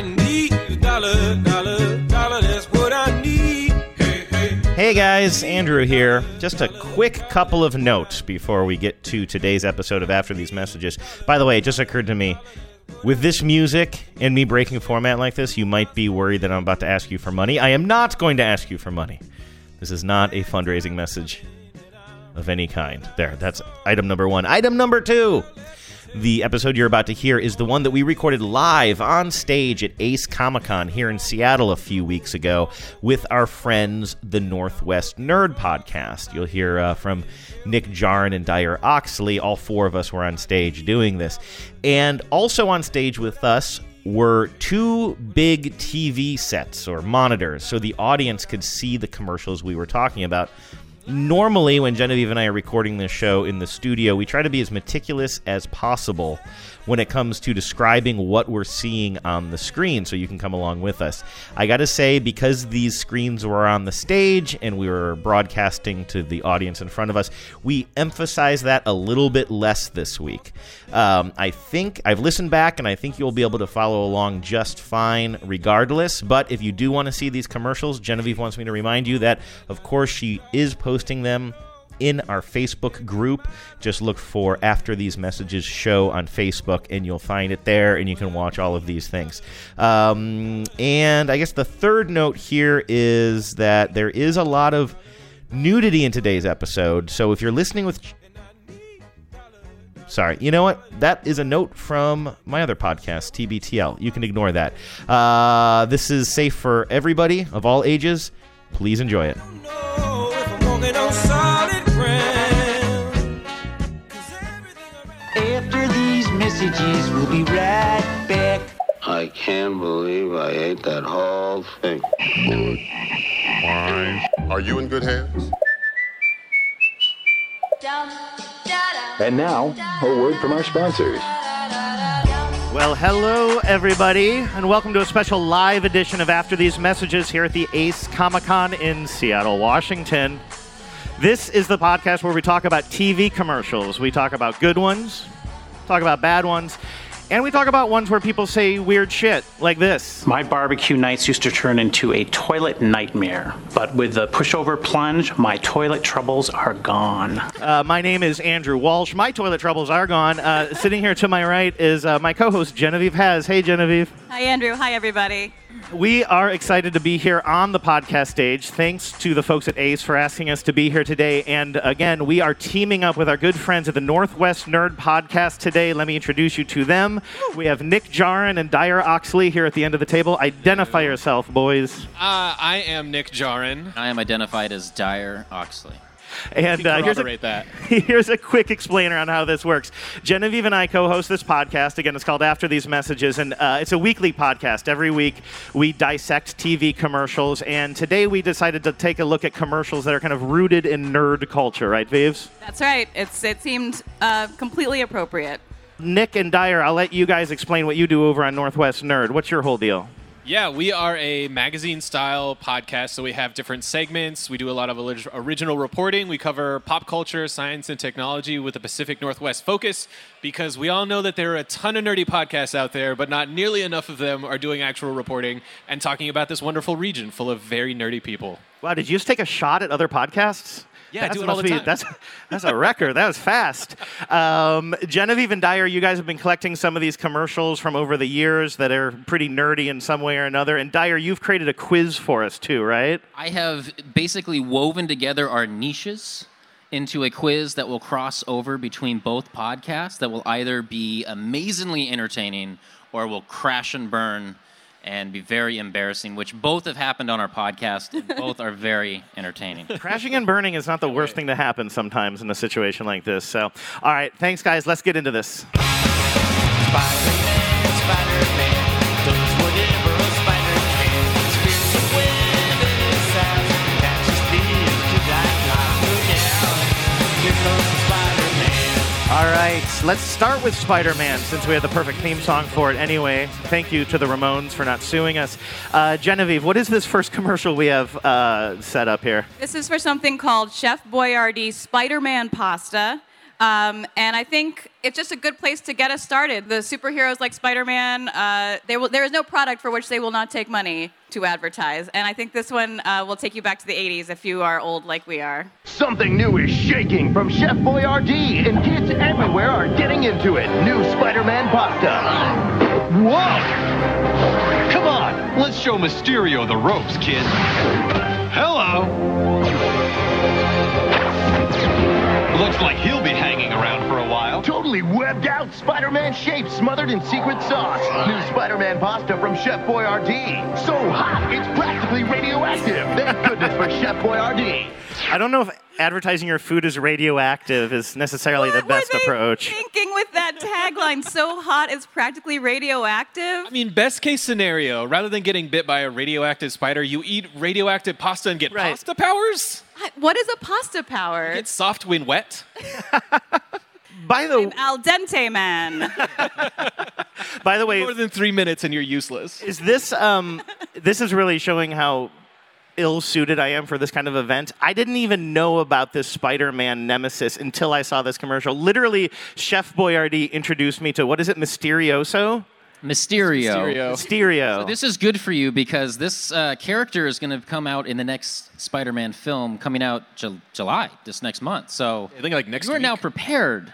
Hey. Hey guys, Andrew here. Just a quick couple of notes before we get to today's episode of After These Messages. By the way, it just occurred to me with this music and me breaking format like this, you might be worried that I'm about to ask you for money. I am not going to ask you for money. This is not a fundraising message of any kind. There, that's item number one. Item number two. The episode you're about to hear is the one that we recorded live on stage at Ace Comic Con here in Seattle a few weeks ago with our friends, the Northwest Nerd Podcast. You'll hear uh, from Nick Jarn and Dyer Oxley. All four of us were on stage doing this. And also on stage with us were two big TV sets or monitors so the audience could see the commercials we were talking about normally when Genevieve and I are recording this show in the studio, we try to be as meticulous as possible when it comes to describing what we're seeing on the screen so you can come along with us. I got to say because these screens were on the stage and we were broadcasting to the audience in front of us, we emphasize that a little bit less this week. Um, I think I've listened back and I think you'll be able to follow along just fine regardless, but if you do want to see these commercials, Genevieve wants me to remind you that of course she is posting them in our Facebook group. Just look for After These Messages Show on Facebook, and you'll find it there, and you can watch all of these things. Um, and I guess the third note here is that there is a lot of nudity in today's episode. So if you're listening with. Sorry, you know what? That is a note from my other podcast, TBTL. You can ignore that. Uh, this is safe for everybody of all ages. Please enjoy it. Messages, we'll be right back. I can't believe I ate that whole thing. Are you in good hands? And now, a word from our sponsors. Well, hello, everybody, and welcome to a special live edition of After These Messages here at the Ace Comic Con in Seattle, Washington. This is the podcast where we talk about TV commercials. We talk about good ones, talk about bad ones, and we talk about ones where people say weird shit, like this. My barbecue nights used to turn into a toilet nightmare, but with the pushover plunge, my toilet troubles are gone. Uh, my name is Andrew Walsh. My toilet troubles are gone. Uh, sitting here to my right is uh, my co host, Genevieve Has. Hey, Genevieve. Hi, Andrew. Hi, everybody. We are excited to be here on the podcast stage. Thanks to the folks at Ace for asking us to be here today. And again, we are teaming up with our good friends at the Northwest Nerd Podcast today. Let me introduce you to them. We have Nick Jarin and Dyer Oxley here at the end of the table. Identify yourself, boys. Uh, I am Nick Jarin. I am identified as Dyer Oxley. And uh, here's, a, that. here's a quick explainer on how this works. Genevieve and I co host this podcast. Again, it's called After These Messages, and uh, it's a weekly podcast. Every week, we dissect TV commercials, and today we decided to take a look at commercials that are kind of rooted in nerd culture, right, Vives? That's right. It's it seemed uh, completely appropriate. Nick and Dyer, I'll let you guys explain what you do over on Northwest Nerd. What's your whole deal? Yeah, we are a magazine style podcast, so we have different segments. We do a lot of original reporting. We cover pop culture, science, and technology with a Pacific Northwest focus because we all know that there are a ton of nerdy podcasts out there, but not nearly enough of them are doing actual reporting and talking about this wonderful region full of very nerdy people. Wow, did you just take a shot at other podcasts? Yeah, I That's do it all the be- time. That's that's a record. that was fast. Um, Genevieve and Dyer, you guys have been collecting some of these commercials from over the years that are pretty nerdy in some way or another. And Dyer, you've created a quiz for us too, right? I have basically woven together our niches into a quiz that will cross over between both podcasts that will either be amazingly entertaining or will crash and burn and be very embarrassing, which both have happened on our podcast and both are very entertaining. Crashing and burning is not the worst thing to happen sometimes in a situation like this. So, all right, thanks, guys. Let's get into this. Spider-Man, Spider-Man, All right, let's start with Spider Man since we had the perfect theme song for it anyway. Thank you to the Ramones for not suing us. Uh, Genevieve, what is this first commercial we have uh, set up here? This is for something called Chef Boyardee Spider-Man pasta. Um, and I think it's just a good place to get us started. The superheroes like Spider-Man, uh, there is no product for which they will not take money to advertise. And I think this one uh, will take you back to the 80s if you are old like we are. Something new is shaking from Chef Boyardee, and kids everywhere are getting into it. New Spider-Man pasta. Whoa! Come on, let's show Mysterio the ropes, kid. Hello. Looks like he'll be for. Totally webbed out Spider-Man shape smothered in secret sauce. New Spider-Man pasta from Chef Boyardee. So hot, it's practically radioactive. Thank goodness for Chef Boyardee. I don't know if advertising your food as radioactive is necessarily the best approach. Thinking with that tagline, so hot it's practically radioactive. I mean, best case scenario, rather than getting bit by a radioactive spider, you eat radioactive pasta and get pasta powers? What is a pasta power? Get soft when wet? By the I'm al dente man. by the way, More than three minutes and you're useless. is this um this is really showing how ill-suited I am for this kind of event. I didn't even know about this Spider-Man nemesis until I saw this commercial. Literally, Chef Boyardee introduced me to what is it, Mysterioso? Mysterio. Mysterio. Mysterio. So this is good for you because this uh, character is going to come out in the next Spider-Man film coming out Ju- July this next month. So I think like next you are week. now prepared.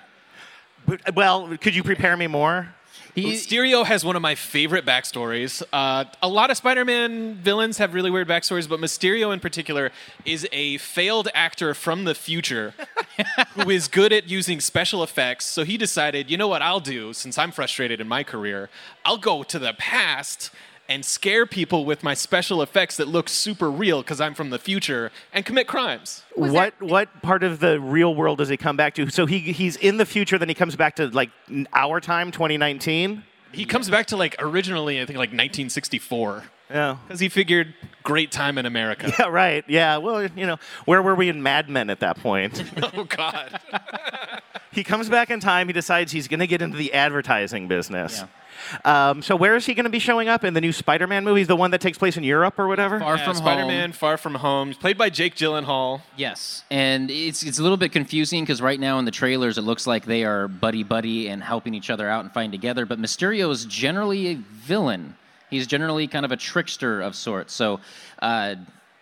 But- well, could you prepare me more? Mysterio has one of my favorite backstories. Uh, a lot of Spider-Man villains have really weird backstories, but Mysterio in particular is a failed actor from the future who is good at using special effects. So he decided, you know what I'll do since I'm frustrated in my career? I'll go to the past and scare people with my special effects that look super real because I'm from the future and commit crimes. what what part of the real world does he come back to? So he he's in the future, then he comes back to like our time, 2019. He comes back to like originally, I think like 1964. Yeah. Because he figured great time in America. Yeah, right. Yeah. Well, you know, where were we in Mad Men at that point? oh God. he comes back in time. He decides he's going to get into the advertising business. Um, so where is he going to be showing up in the new Spider-Man movies? The one that takes place in Europe or whatever? Far Yeah, from Spider-Man home. Far From Home, played by Jake Gyllenhaal. Yes, and it's it's a little bit confusing because right now in the trailers it looks like they are buddy buddy and helping each other out and fighting together. But Mysterio is generally a villain. He's generally kind of a trickster of sorts. So. Uh,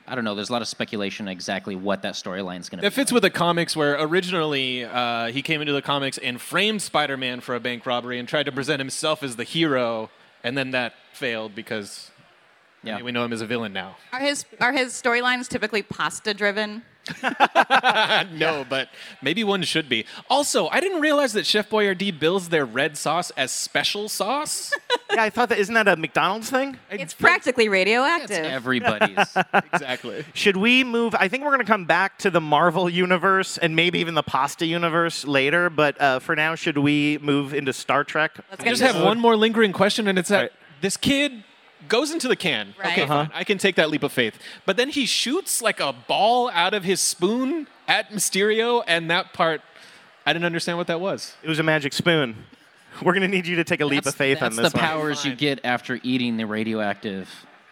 I don't know. There's a lot of speculation exactly what that storyline is going to That be. fits with the comics, where originally uh, he came into the comics and framed Spider-Man for a bank robbery and tried to present himself as the hero, and then that failed because Yeah. we know him as a villain now. Are his are his storylines typically pasta driven? no, but maybe one should be. Also, I didn't realize that Chef Boyardee bills their red sauce as special sauce. Yeah, I thought that isn't that a McDonald's thing? It's practically radioactive. Everybody's. exactly. Should we move? I think we're going to come back to the Marvel universe and maybe even the pasta universe later. But uh, for now, should we move into Star Trek? I just have one more lingering question, and it's that this kid goes into the can. Right. Okay, fine. I can take that leap of faith. But then he shoots like a ball out of his spoon at Mysterio, and that part, I didn't understand what that was. It was a magic spoon. We're going to need you to take a leap of faith That's on this the one. powers you get after eating the radioactive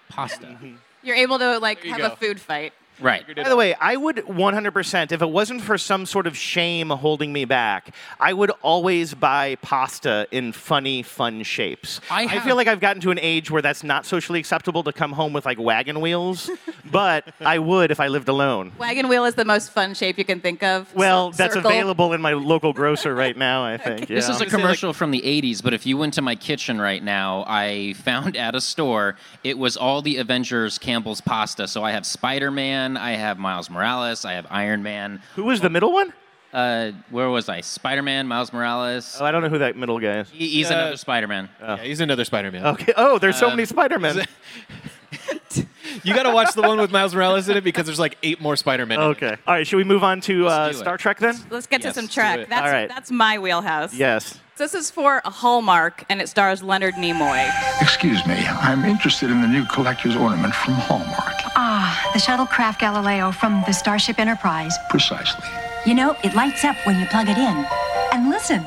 pasta. Mm-hmm. You're able to like you have go. a food fight. Right. By the way, I would 100%, if it wasn't for some sort of shame holding me back, I would always buy pasta in funny, fun shapes. I I, feel like I've gotten to an age where that's not socially acceptable to come home with like wagon wheels, but I would if I lived alone. Wagon wheel is the most fun shape you can think of. Well, Cir- that's circle. available in my local grocer right now, I think. This yeah. is a commercial from the 80s, but if you went to my kitchen right now, I found at a store it was all the Avengers Campbell's pasta. So I have Spider Man, I have Miles Morales, I have Iron Man. Who was the middle one? Uh, where was I? Spider Man, Miles Morales. Oh, I don't know who that middle guy is. He- he's Uh, another Spider Man. Yeah, he's another Spider-Man. Okay. Oh, there's so Um, many Spider-Men. You got to watch the one with Miles Morales in it because there's like eight more Spider-Men. in it. Okay. All right. Should we move on to uh, do it. Star Trek then? Let's get Yes, to some do Trek. it. That's All right. that's my wheelhouse. Yes. This is for a Hallmark, and it stars Leonard Nimoy. Excuse me, I'm interested in the new collector's ornament from Hallmark. The shuttlecraft Galileo from the Starship Enterprise. Precisely. You know, it lights up when you plug it in. And listen,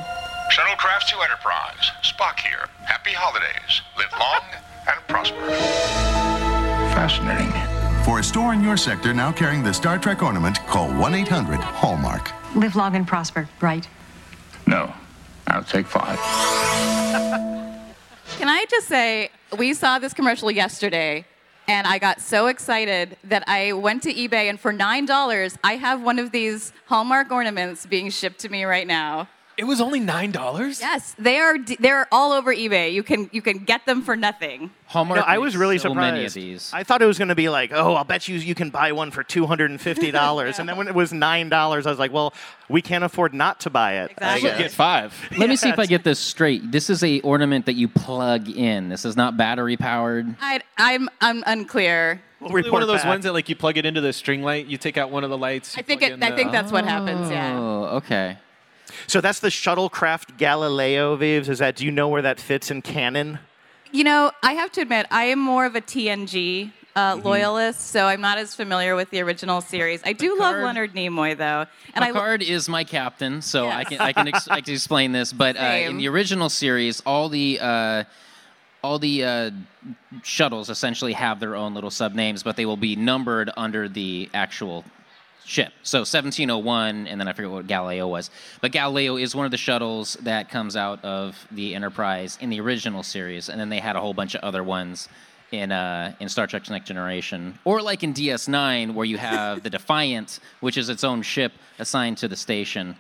Shuttlecraft to Enterprise. Spock here. Happy holidays. Live long and prosper. Fascinating. For a store in your sector now carrying the Star Trek ornament, call 1 800 Hallmark. live long and prosper, right? No. I'll take five. Can I just say, we saw this commercial yesterday, and I got so excited that I went to eBay, and for $9, I have one of these Hallmark ornaments being shipped to me right now. It was only nine dollars. Yes, they are. They're all over eBay. You can you can get them for nothing. Hallmark. No, I was really so surprised. many of these. I thought it was going to be like, oh, I'll bet you you can buy one for two hundred and fifty dollars, and then when it was nine dollars, I was like, well, we can't afford not to buy it. I Exactly. guess. Get five. Let me see if I get this straight. This is a ornament that you plug in. This is not battery powered. I, I'm I'm unclear. We'll Probably one of those back. ones that like you plug it into the string light. You take out one of the lights. I think it, I the- think that's what happens. Yeah. Oh, okay. So that's the shuttlecraft Galileo, Vives. Is that? Do you know where that fits in canon? You know, I have to admit, I am more of a TNG uh, Mm-hmm. loyalist, so I'm not as familiar with the original series. I do love Leonard Nimoy, though, and I Picard is my captain, so I can I can, ex- I can explain this. But uh, in the original series, all the uh, all the uh, shuttles essentially have their own little sub names, but they will be numbered under the actual ship. So 1701, and then I forget what Galileo was. But Galileo is one of the shuttles that comes out of the Enterprise in the original series, and then they had a whole bunch of other ones in uh, in Star Trek: Next Generation, or like in DS9, where you have the Defiant, which is its own ship assigned to the station.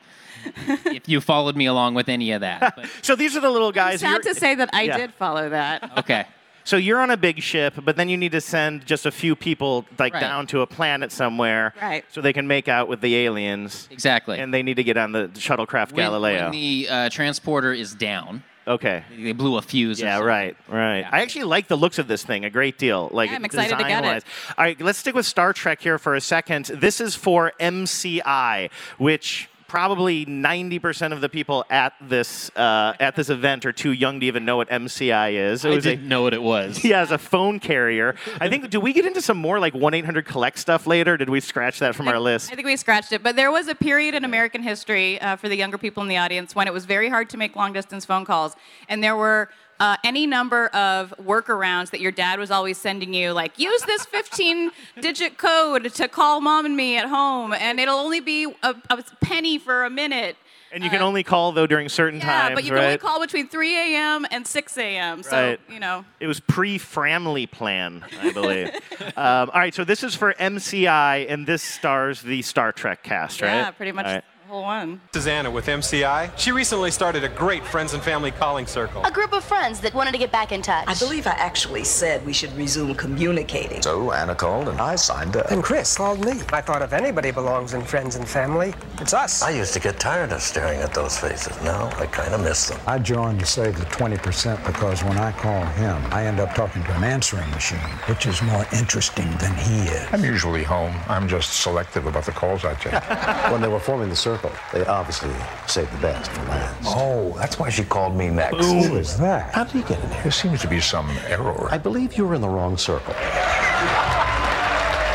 if you followed me along with any of that, but, So these are the little guys. sad you're- to say that I Yeah. did follow that. okay. So you're on a big ship, but then you need to send just a few people like Right. down to a planet somewhere, Right. So they can make out with the aliens, Exactly. and they need to get on the shuttlecraft when, Galileo. when the uh, transporter is down, okay. they blew a fuse. Yeah, right, right. Yeah. I actually like the looks of this thing a great deal. Like Yeah, I'm excited to get it. All right, let's stick with Star Trek here for a second. This is for MCI, which probably 90% of the people at this uh, at this event are too young to even know what MCI is. It I didn't know what it was. Yeah, has a phone carrier. I think. Do we get into some more like one eight hundred collect stuff later? Did we scratch that from our list? I think we scratched it, but there was a period in American history uh, for the younger people in the audience when it was very hard to make long distance phone calls, and there were. Uh, any number of workarounds that your dad was always sending you, like use this 15 digit code to call mom and me at home, and it'll only be a, a penny for a minute. And you can only call though during certain Uh, Yeah, times, but you can only call between 3 a.m. and 6 a.m. So, Right. you know. It was pre-Framley plan, I believe. um, all right, so this is for MCI, and this stars the Star Trek cast, right? Yeah, pretty much right. The whole one. Susanna with MCI. She recently started a great friends and family calling circle. A group of friends that wanted to get back in touch. I believe I actually said we should resume communicating. So Anna called and I signed up. And Chris called me. I thought if anybody belongs in friends and family, it's us. I used to get tired of staring at those faces. Now I kind of miss them. I joined to save the 20% because when I call him, I end up talking to an answering machine, which is more interesting than he is. I'm usually home. I'm just selective about the calls I take. when they were forming the circle, they obviously saved the best for last. Oh, that's why she called me next. Who is that? How did he get in here? There seems to be some error. I believe you were in the wrong circle.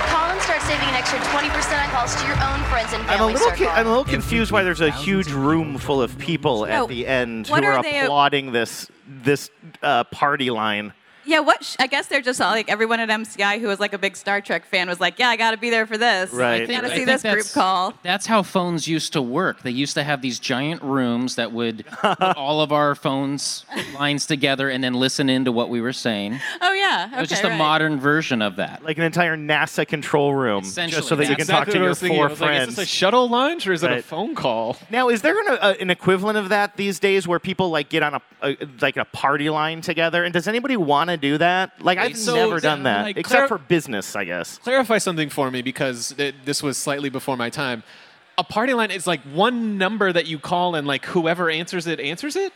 Colin, and start saving an extra 20% on calls to your own friends and family I'm a little, circle. co- I'm a little confused why there's a huge room full of people No, at the end who what are, are they- applauding this this uh, party line. Yeah, what? Sh- I guess they're just all, like everyone at MCI who was like a big Star Trek fan was like, yeah, I got to be there for this. Right. I think- Got to see think this group call. That's how phones used to work. They used to have these giant rooms that would put all of our phones lines together and then listen into what we were saying. Oh yeah, okay, it was just right. a modern version of that. Like an entire NASA control room, just so Essentially, that you can That's talk to exactly what your was thinking. I four was like, friends. is this a shuttle launch or is it a phone call? Now, is there an, uh, an equivalent of that these days where people like get on a, a like a party line together? And does anybody want to do that? Like, I've so, never done that, like, except clar- for business, I guess. Clarify something for me because th- this was slightly before my time. A party line is like one number that you call and like whoever answers it answers it.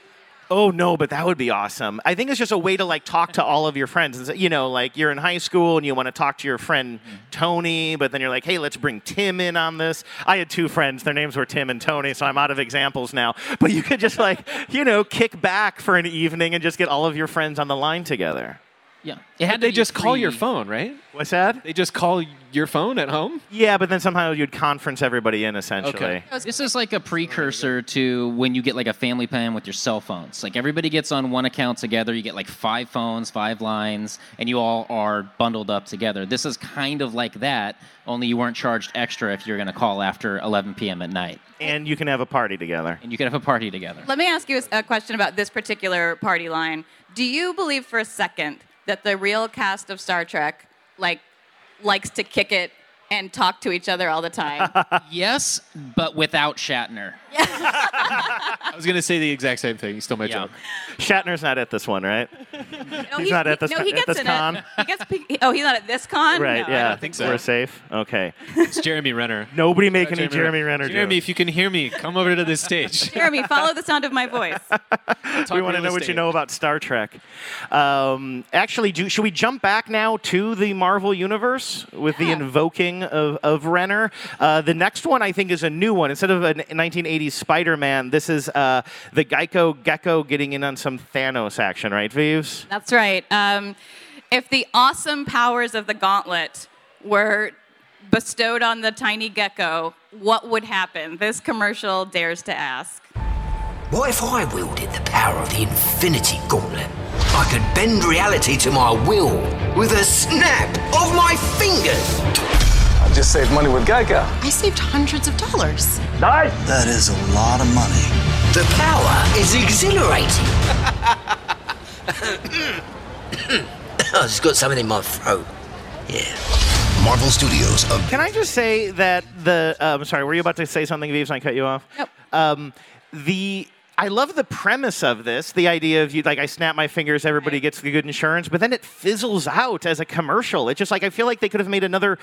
Oh no, but that would be awesome. I think it's just a way to like talk to all of your friends. And say- You know, like you're in high school and you want to talk to your friend mm-hmm. Tony, but then you're like, hey, let's bring Tim in on this. I had two friends; their names were Tim and Tony, so I'm out of examples now. But you could just like, you know, kick back for an evening and just get all of your friends on the line together. Yeah. It had they just call your phone, right? What's that? They just call your phone at home. Yeah, but then somehow you'd conference everybody in essentially. Okay. This is like a precursor to when you get like a family plan with your cell phones. Like everybody gets on one account together. You get like five phones, five lines, and you all are bundled up together. This is kind of like that, only you weren't charged extra if you're going to call after 11 p.m. at night. And you can have a party together. And you can have a party together. Let me ask you a question about this particular party line. Do you believe for a second that the real cast of Star Trek like likes to kick it and talk to each other all the time? yes, but without Shatner. I was going to say the exact same thing. You stole my joke. Shatner's not at this one, right? No, He's not at this, no, he at gets this in con. it. He gets. pe- Oh, he's not at this con. Right, No, yeah. I don't think so. We're safe. Okay. It's Jeremy Renner. Nobody make any Jeremy Renner Jeremy, jokes. if you can hear me, come over to this stage. Jeremy, follow the sound of my voice. we want to real know what you estate. know about Star Trek. Um, actually, do, should we jump back now to the Marvel Universe with the invoking of, of Renner? Uh, the next one, I think, is a new one. Instead of a 1980s Spider Man, this is uh, the Geico Gecko getting in on some Thanos action, right, Vives? That's right. Um, if the awesome powers of the gauntlet were bestowed on the tiny gecko, what would happen? This commercial dares to ask. What if I wielded the power of the Infinity Gauntlet? I could bend reality to my will with a snap of my fingers. I just saved money with Geico. I saved hundreds of dollars. Nice. That is a lot of money. The power is exhilarating. I just got something in my throat. Yeah. Marvel Studios. Of Can I just say that the? Um, I'm sorry, were you about to say something, Vives? and I cut you off. Nope. Um, the I love the premise of this. The idea of you like I snap my fingers, everybody gets the good insurance, but then it fizzles out as a commercial. It's just like I feel like they could have made another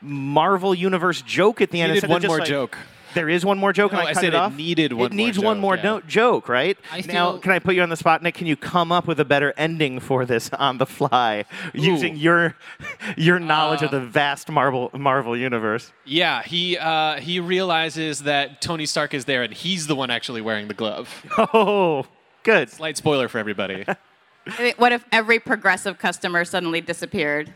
Marvel Universe joke at the end. Needed instead one more like- joke. There is one more joke, No, and I, I cut said it it off. needed one It more needs one joke, more yeah. no- joke, right? I now, can I put you on the spot, Nick? Can you come up with a better ending for this on the fly using your your knowledge of Uh, the vast Marvel Marvel universe? Yeah, he uh, he realizes that Tony Stark is there, and he's the one actually wearing the glove. Oh, good. Slight spoiler for everybody. What if every progressive customer suddenly disappeared?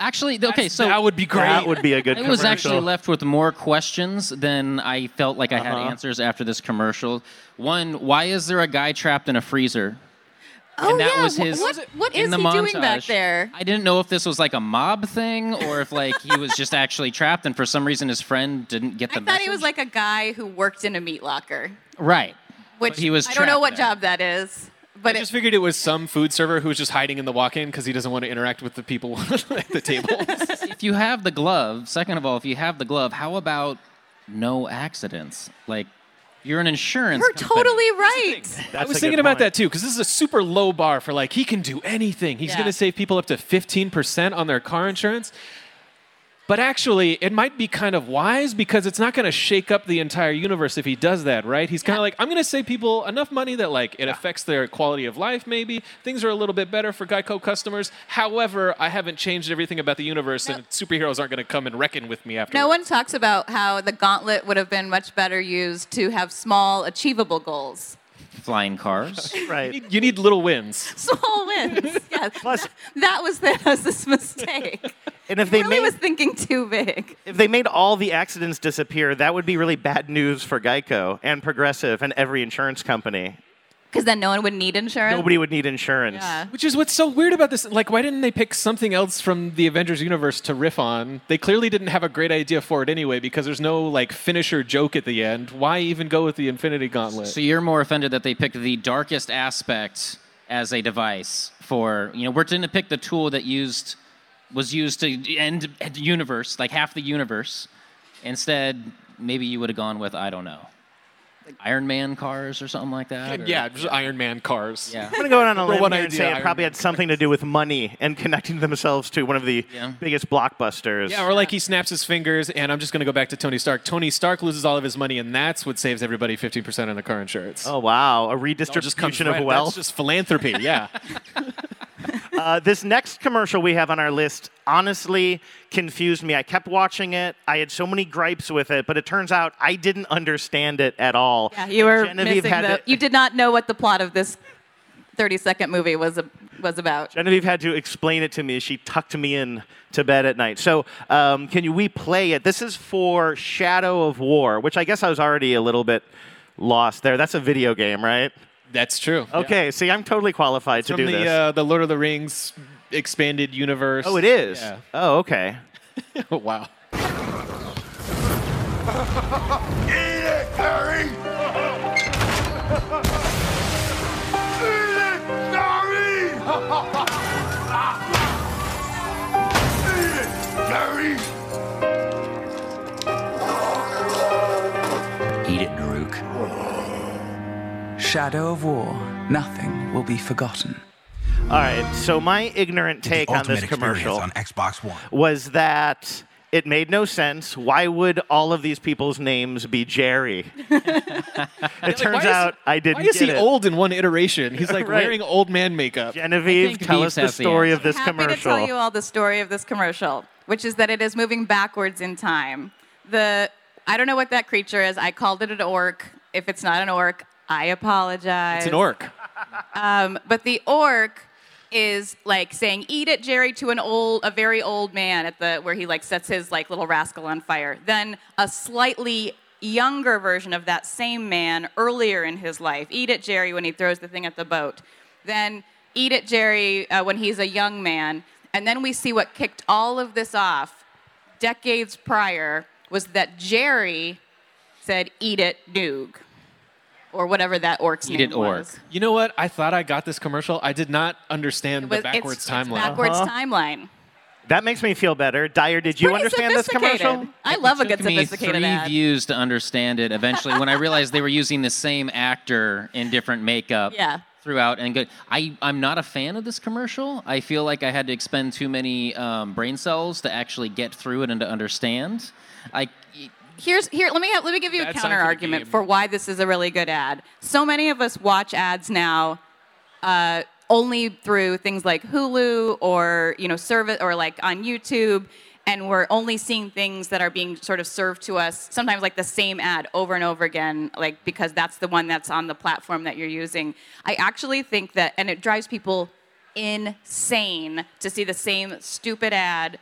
Actually, th- okay, so that would be great. That would be a good. I was actually left with more questions than I felt like I had Uh-huh. answers after this commercial. One, why is there a guy trapped in a freezer? Oh and that yeah. was wh- his. what what in is the he doing back montage. there? I didn't know if this was like a mob thing or if like he was just actually trapped and for some reason his friend didn't get the I thought message. he was like a guy who worked in a meat locker, right. which he was I don't know trapped what there. job that is. But I it, just figured it was some food server who was just hiding in the walk-in because he doesn't want to interact with the people at the table. if you have the glove, second of all, if you have the glove, how about no accidents? Like you're an insurance. you're company. totally right. I was thinking about that too because this is a super low bar for like he can do anything. He's Yeah. going to save people up to 15% on their car insurance. But actually, it might be kind of wise because it's not going to shake up the entire universe if he does that, right? He's kind of like, I'm going to save people enough money that like it affects their quality of life. Maybe things are a little bit better for Geico customers. However, I haven't changed everything about the universe, and superheroes aren't going to come and reckon with me after. No one talks about how the gauntlet would have been much better used to have small, achievable goals. Flying cars. right. You need, you need little wins. Small wins. yes. Plus, that was Thanos' mistake. And if they really made was thinking too big. if they made all the accidents disappear, that would be really bad news for Geico and Progressive and every insurance company. Because then no one would need insurance. Nobody would need insurance. Yeah. Which is what's so weird about this. Like, why didn't they pick something else from the Avengers universe to riff on? They clearly didn't have a great idea for it anyway because there's no like finisher joke at the end. Why even go with the Infinity Gauntlet? So you're more offended that they picked the darkest aspect as a device for you know we're going to pick the tool that used was used to end the universe like half the universe. Instead, maybe you would have gone with I don't know, Iron Man cars or something like that. or- yeah, just Iron Man cars. Yeah. I'm going to go out on a Number limb one here and idea, say it probably had something to do with money and connecting themselves to one of the biggest blockbusters. Yeah, or like he snaps his fingers, and I'm just going to go back to Tony Stark. Tony Stark loses all of his money, and that's what saves everybody 15% on the car insurance. Oh wow, a It just comes redistribution right- of wealth. That's just philanthropy, yeah. Uh, this next commercial we have on our list honestly confused me. I kept watching it. I had so many gripes with it, but it turns out I didn't understand it at all. Yeah, you were Genevieve missing the. to- You did not know what the plot of this 30-second movie was a, was about. Genevieve had to explain it to me as she tucked me in to bed at night. So, um, can you replay it? This is for Shadow of War, which I guess I was already a little bit lost there. That's a video game, right? That's true. Okay, see, I'm totally qualified to From do the this. uh, the Lord of the Rings expanded universe. oh, it is. Yeah. Oh, okay. Oh, wow. Eat it, Harry! Eat it, Harry! Shadow of War, nothing will be forgotten. All right, so my ignorant take on this commercial on Xbox One. was that it made no sense. Why would all of these people's names be Jerry? it turns why is- out I didn't Why is get he it. old in one iteration? He's like Right. wearing old man makeup. Genevieve, tell us the story of this commercial. I'm Happy commercial. to tell you all the story of this commercial, which is that it is moving backwards in time. The I don't know what that creature is. I called it an orc. If it's not an orc, I apologize. It's an orc. Um, but the orc is like saying "Eat it, Jerry" to an old, a very old man at the where he like sets his like little rascal on fire. Then a slightly younger version of that same man earlier in his life, "Eat it, Jerry" when he throws the thing at the boat. Then "Eat it, Jerry" uh, when he's a young man. And then we see what kicked all of this off decades prior was that Jerry said "Eat it, Noog," or whatever that orc's Eat name it, orc. was. You know what? I thought I got this commercial. I did not understand was- the it's- backwards it's timeline. backwards timeline. That makes me feel better. Dyer, did you Pretty understand this commercial? sophisticated. I love a It good took me sophisticated three ad. views to understand it. Eventually, when I realized they were using the same actor in different makeup Yeah. throughout, and good. I I'm not a fan of this commercial. I feel like I had to expend too many um, brain cells to actually get through it and to understand. I Here's here. Let me let me give you a counter argument for why this is a really good ad. So many of us watch ads now, uh, only through things like Hulu or you know service or like on YouTube, and we're only seeing things that are being sort of served to us. Sometimes like the same ad over and over again, like because that's the one that's on the platform that you're using. I actually think that, and it drives people insane to see the same stupid ad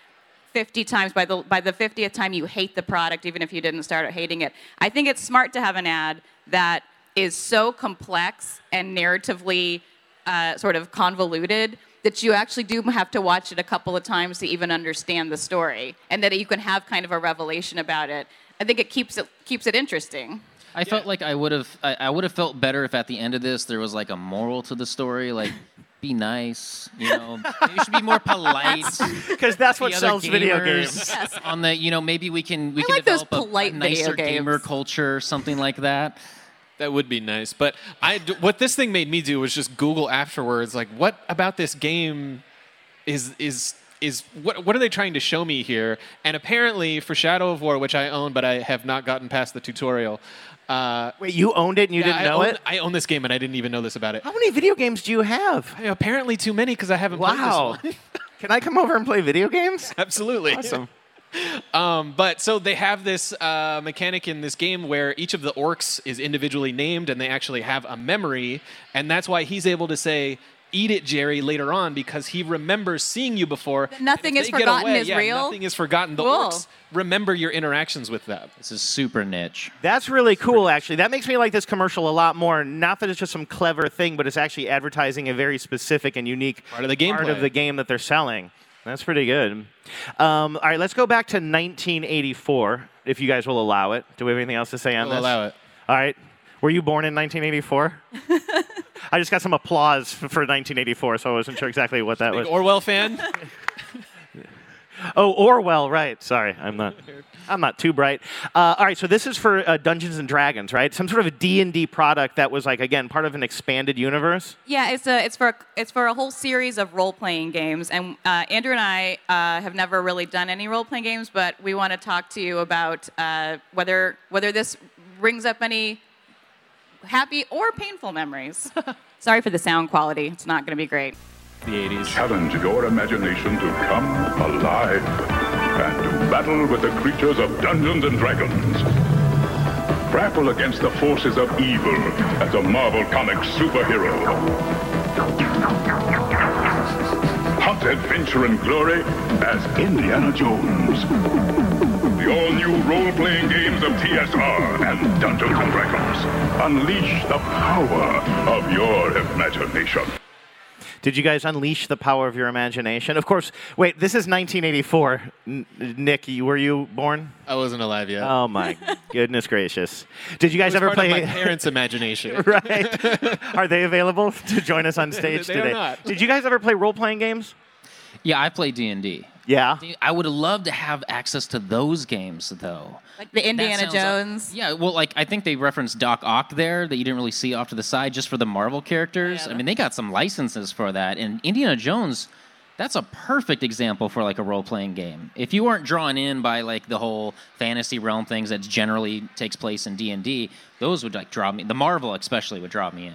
50 times by the by the 50th time you hate the product even if you didn't start out hating it. I think it's smart to have an ad that is so complex and narratively uh, sort of convoluted that you actually do have to watch it a couple of times to even understand the story and that you can have kind of a revelation about it. I think it keeps it keeps it interesting. I felt like I would have I, I would have felt better if at the end of this there was like a moral to the story, like be nice, you know, maybe you should be more polite. Because that's what the other sells video gamers games. On the you know maybe we can we I can like those develop a- polite a, video nicer gamer games. culture, something like that. That would be nice. But I, d- what this thing made me do was just Google afterwards, like, what about this game is is is what what are they trying to show me here? And apparently, for Shadow of War, which I own, but I have not gotten past the tutorial. Uh, Wait, you owned it and you yeah, didn't I know own, it? I own this game and I didn't even know this about it. How many video games do you have? Apparently, too many because I haven't Wow. played this one. Can I come over and play video games? Absolutely. Awesome. Um, but so they have this uh, mechanic in this game where each of the orcs is individually named and they actually have a memory. And that's why he's able to say, Eat it, Jerry, later on because he remembers seeing you before. Nothing is forgotten away- is yeah, real? Nothing is forgotten. The Cool. orcs remember your interactions with them. This is super niche. That's really cool, actually. That makes me like this commercial a lot more. Not that it's just some clever thing, but it's actually advertising a very specific and unique part of the game, part of the game that they're selling. That's pretty good. Um, all right, let's go back to 1984, if you guys will allow it. Do we have anything else to say on We'll this? allow it. All right. Were you born in 1984? I just got some applause for 1984, so I wasn't sure exactly what that Big was. Orwell fan? Oh, Orwell, right. Sorry, I'm not. I'm not too bright. Uh, all right, so this is for uh, Dungeons and Dragons, right? Some sort of a D&D product that was like again part of an expanded universe. Yeah, it's a it's for a, it's for a whole series of role playing games, and uh, Andrew and I uh, have never really done any role playing games, but we want to talk to you about uh, whether whether this brings up any happy or painful memories. Sorry for the sound quality; it's not going to be great. The 80s. Challenge your imagination to come alive and to battle with the creatures of Dungeons and Dragons. Grapple against the forces of evil as a Marvel Comics superhero. Hunt adventure and glory as Indiana Jones. The all-new role-playing games of TSR and Dungeons and Dragons. Unleash the power of your imagination. Did you guys unleash the power of your imagination? Of course. Wait, this is 1984. N- Nick, were you born? I wasn't alive yet. Oh my goodness gracious! Did you guys It was ever part of play? my parents' imagination. right? Are they available to join us on stage They are today? not. Did you guys ever play role-playing games? Yeah, I play D and D. Yeah. I would love to have access to those games, though. Like the Indiana sounds like- Jones. Yeah, well, like I think they referenced Doc Ock there that you didn't really see off to the side, just for the Marvel characters. I mean, they got some licenses for that, and Indiana Jones. That's a perfect example for like a role-playing game. If you weren't drawn in by like the whole fantasy realm things that generally takes place in D and D, those would like draw me. The Marvel especially would draw me in.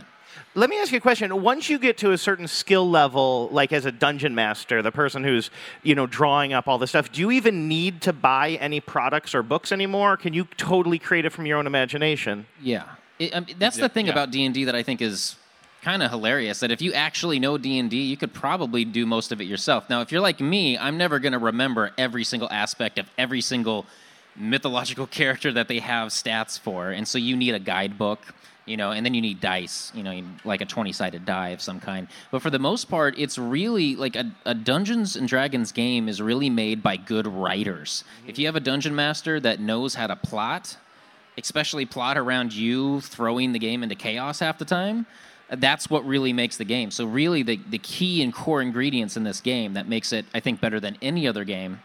Let me ask you a question. Once you get to a certain skill level, like as a dungeon master, the person who's you know drawing up all this stuff, do you even need to buy any products or books anymore? Can you totally create it from your own imagination? Yeah, It- I mean, that's the thing about D and D that I think is kind of hilarious. That if you actually know D and D, you could probably do most of it yourself. Now, if you're like me, I'm never going to remember every single aspect of every single mythological character that they have stats for, and so you need a guidebook. You know, and then you need dice, you know, like a 20 sided die of some kind. But for the most part, it's really like a, a Dungeons and Dragons game is really made by good writers. Mm-hmm. If you have a dungeon master that knows how to plot, especially plot around you throwing the game into chaos half the time, that's what really makes the game. So really the, the key and core ingredients in this game that makes it, I think, better than any other game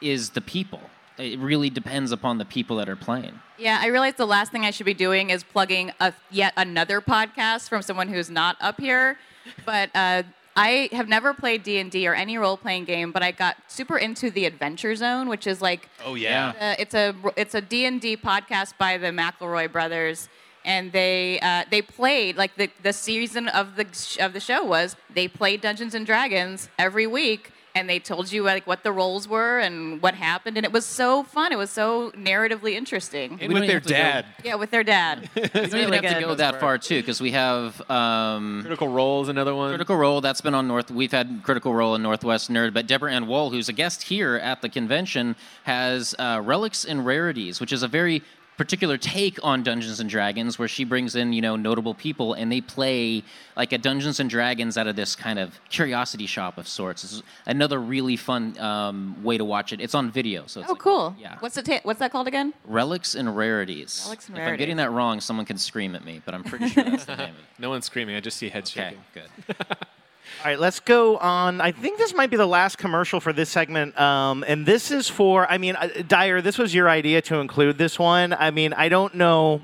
is the people. It really depends upon the people that are playing. Yeah, I realize the last thing I should be doing is plugging a, yet another podcast from someone who's not up here. But uh, I have never played D and D or any role playing game, but I got super into the Adventure Zone, which is like Oh, yeah. uh, it's a it's a D and D podcast by the McElroy brothers, and they uh, they played like the the season of the sh- of the show was they played Dungeons and Dragons every week, and they told you like what the roles were and what happened, and it was so fun. It was so narratively interesting. And with their dad. Yeah, with their dad. We don't even really have to go that far too, because we have um, Critical Role is another one. Critical Role that's been on North. We've had Critical Role in Northwest Nerd, but Deborah Ann Woll, who's a guest here at the convention, has uh, Relics and Rarities, which is a very particular take on Dungeons and Dragons, where she brings in you know notable people and they play like a Dungeons and Dragons out of this kind of curiosity shop of sorts. It's another really fun um, way to watch it. It's on video, so it's Oh, like cool. Yeah. What's the ta- what's that called again? Relics and Rarities. Relics and if I'm getting that wrong, someone can scream at me, but I'm pretty sure that's the name of it. No one's screaming. I just see heads Okay, shaking. good. All right, let's go on. I think this might be the last commercial for this segment. Um, and this is for, I mean, uh, Dyer, this was your idea to include this one. I mean, I don't know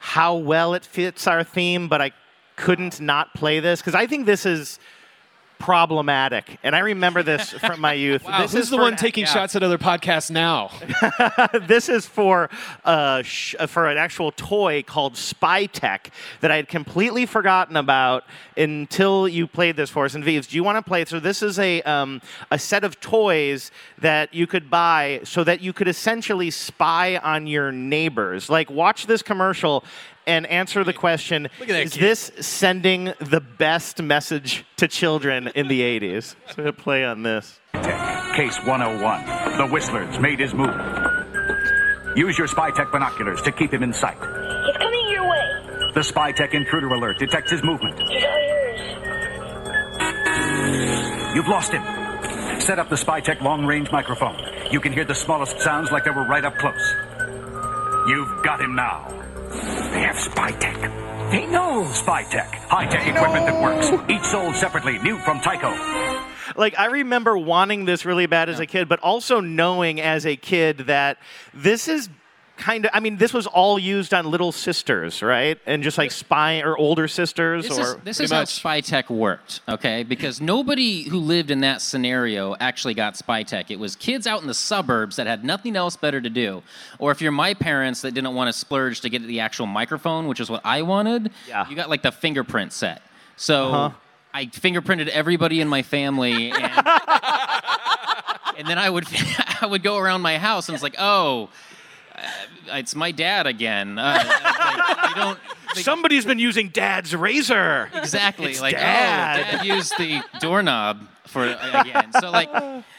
how well it fits our theme, but I couldn't not play this because I think this is problematic. And I remember this from my youth. Wow, this who's is the for one taking yeah. shots at other podcasts now? this is for uh, sh- for an actual toy called Spy Tech that I had completely forgotten about until you played this for us. And Vives, do you want to play? So this is a um, a set of toys that you could buy so that you could essentially spy on your neighbors. Like watch this commercial. And answer the question: Look at that Is kid. this sending the best message to children in the '80s? So I'm gonna play on this. Case 101. The Whistlers made his move. Use your Spytech binoculars to keep him in sight. He's coming your way. The Spytech intruder alert detects his movement. He's all yours. You've lost him. Set up the Spytech long-range microphone. You can hear the smallest sounds like they were right up close. You've got him now. They have Spytech. They know Spytech. High-tech equipment that works. Each sold separately, new from Tyco. like I remember wanting this really bad as a kid, but also knowing as a kid that this is kind of I mean, this was all used on little sisters, right? And just like spy or older sisters This or is, this is how spy tech worked, okay? Because nobody who lived in that scenario actually got spy tech. It was kids out in the suburbs that had nothing else better to do. Or if you're my parents that didn't want to splurge to get the actual microphone, which is what I wanted, Yeah. you got like the fingerprint set. So Uh-huh. I fingerprinted everybody in my family and, and then I would I would go around my house and it's like, oh, it's my dad again. Uh, like, you don't. Somebody's been using dad's razor. Exactly. It's like, dad. oh, dad used the doorknob for again. So like,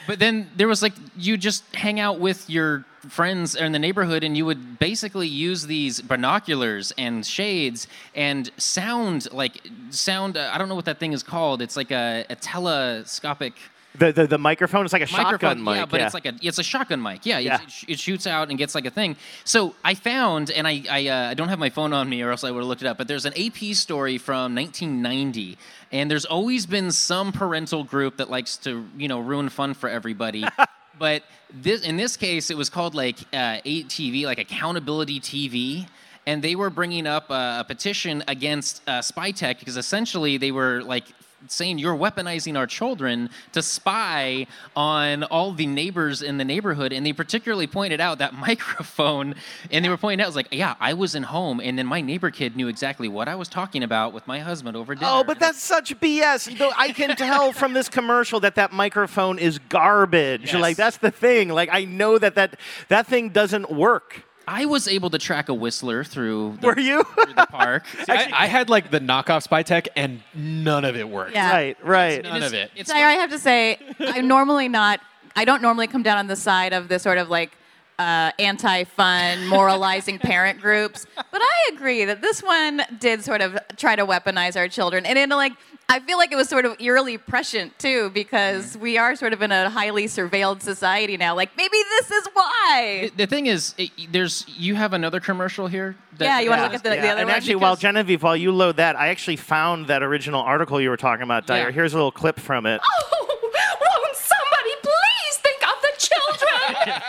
but then there was like you just hang out with your friends in the neighborhood, and you would basically use these binoculars and shades and sound like sound. Uh, I don't know what that thing is called. It's like a, a telescopic. The, the the microphone is like a microphone, shotgun mic. Yeah, but it's like a it's a shotgun mic. Yeah, Yeah. It, it shoots out and gets like a thing. So I found, and I I, uh, I don't have my phone on me, or else I would have looked it up. But there's an AP story from 1990, and there's always been some parental group that likes to you know ruin fun for everybody. but this in this case, it was called like uh, 8TV, like Accountability TV. And they were bringing up a petition against uh, Spytech because essentially they were like saying you're weaponizing our children to spy on all the neighbors in the neighborhood and they particularly pointed out that microphone and they were pointing out was like yeah i was in home and then my neighbor kid knew exactly what i was talking about with my husband over dinner Oh, but that's such BS. Though I can tell from this commercial that that microphone is garbage. Yes. Like that's the thing. Like I know that that that thing doesn't work. I was able to track a whistler through the, Were you? through the park See, I, I had like the knockoff Spytech, and none of it worked. Yeah. Right, right. None of it. it's Sire, I have to say, I'm normally not. I don't normally come down on the side of the sort of like uh, anti-fun, moralizing parent groups, but I agree that this one did sort of try to weaponize our children, and in like. I feel like it was sort of eerily prescient too, because we are sort of in a highly surveilled society now. Like maybe this is why. the thing is it, there's you have another commercial here that- Yeah, you wanna look at the- the other and one? actually, while Genevieve, while you load that, I actually found that original article you were talking about, Dyer. Yeah. Here's a little clip from it. Won't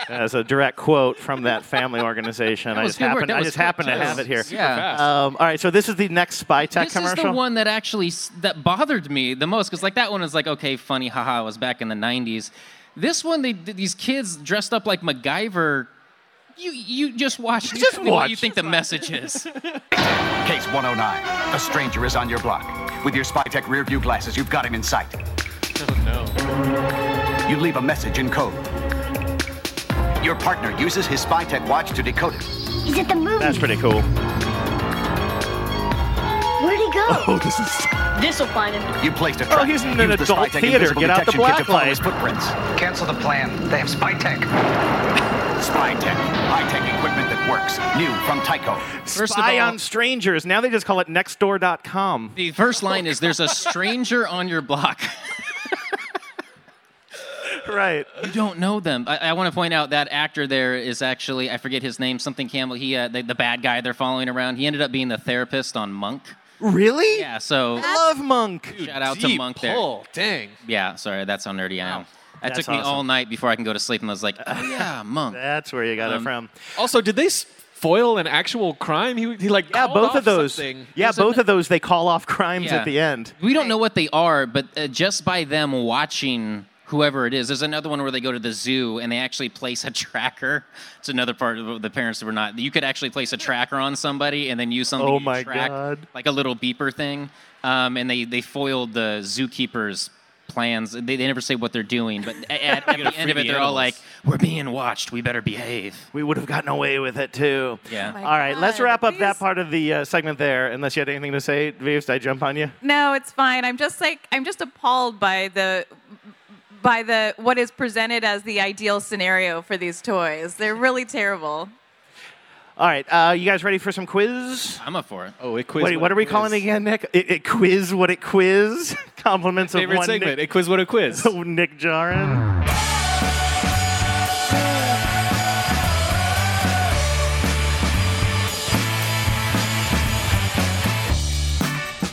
as a direct quote from that family organization. That I just good work. happen, That I just quick, happen to have it here. Super fast. Um, all right, so this is the next spy tech this commercial. This is the one that actually that bothered me the most because like that one is like okay funny haha it was back in the 90s this one they these kids dressed up like MacGyver you you just watch Just tell me what you watch. think the message is Case 109. A stranger is on your block. With your Spytech rear view glasses, you've got him in sight. Doesn't know. You leave a message in code. Your partner uses his Spytech watch to decode it. Is it. The movie. That's pretty cool. Where'd he go? Oh, this is. This'll find him. You placed a Oh, trap. he's in an the adult Spytech theater. Get out the detection black to light. footprints. Cancel the plan. They have Spytech. Spytech. High-tech equipment that works. New from Tyco. First Spy all- on strangers. Now they just call it nextdoor.com. the first line is there's a stranger on your block right. you don't know them I, I want to point out that actor there is actually I forget his name something Campbell he uh, the, the bad guy they're following around he ended up being the therapist on Monk Really? yeah so I love Monk. shout out to Deep Monk there. Dang. Yeah, sorry, that's how nerdy I am. It That's took me awesome. all night before I can go to sleep, and I was like, oh yeah, monk. That's where you got it Um, from. Also, did they s- foil an actual crime? He, he like Yeah, both off of those. something. Yeah, There's a- both of those. They call off crimes Yeah. at the end. We don't know what they are, but uh, just by them watching whoever it is, there's another one where they go to the zoo and they actually place a tracker. It's another part of the parents that were not. You could actually place a tracker on somebody and then use something Oh to track, God. like a little beeper thing. Um, and they they foiled the zookeeper's plans. They, they never say what they're doing, but at, at, at the end of it, the they're all like, "We're being watched. We better behave." We would have gotten away with it too. Yeah. my All right, let's wrap up that part of the uh, segment there. Unless you had anything to say, Vives, did I jump on you? No, it's fine. I'm just like I'm just appalled by the by the what is presented as the ideal scenario for these toys. They're really terrible. All right, uh, you guys ready for some quiz? I'm up for it. Oh, it quiz. Wait, what are we calling it again, Nick? It, it quiz what it quiz. Compliments of Favorite one segment. Nick, It quiz what a quiz. Nick Jarin.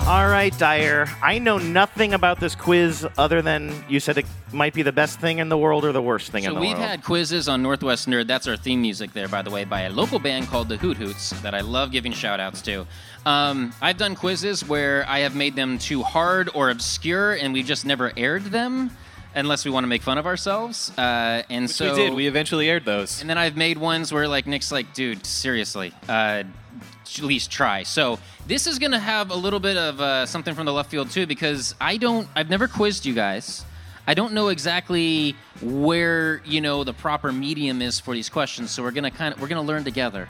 All right, Dyer. I know nothing about this quiz other than you said it might be the best thing in the world or the worst thing in the world. So we've had quizzes on Northwest Nerd. That's our theme music there, by the way, by a local band called the Hoot Hoots that I love giving shout outs to. Um, I've done quizzes where I have made them too hard or obscure, and we've just never aired them unless we want to make fun of ourselves. Uh, and Which so we did. We eventually aired those. and then I've made ones where like Nick's like, dude, seriously, uh, at least try. So this is gonna have a little bit of uh, something from the left field too, because I don't, I've never quizzed you guys. I don't know exactly where you know the proper medium is for these questions, so we're gonna kind of we're gonna learn together.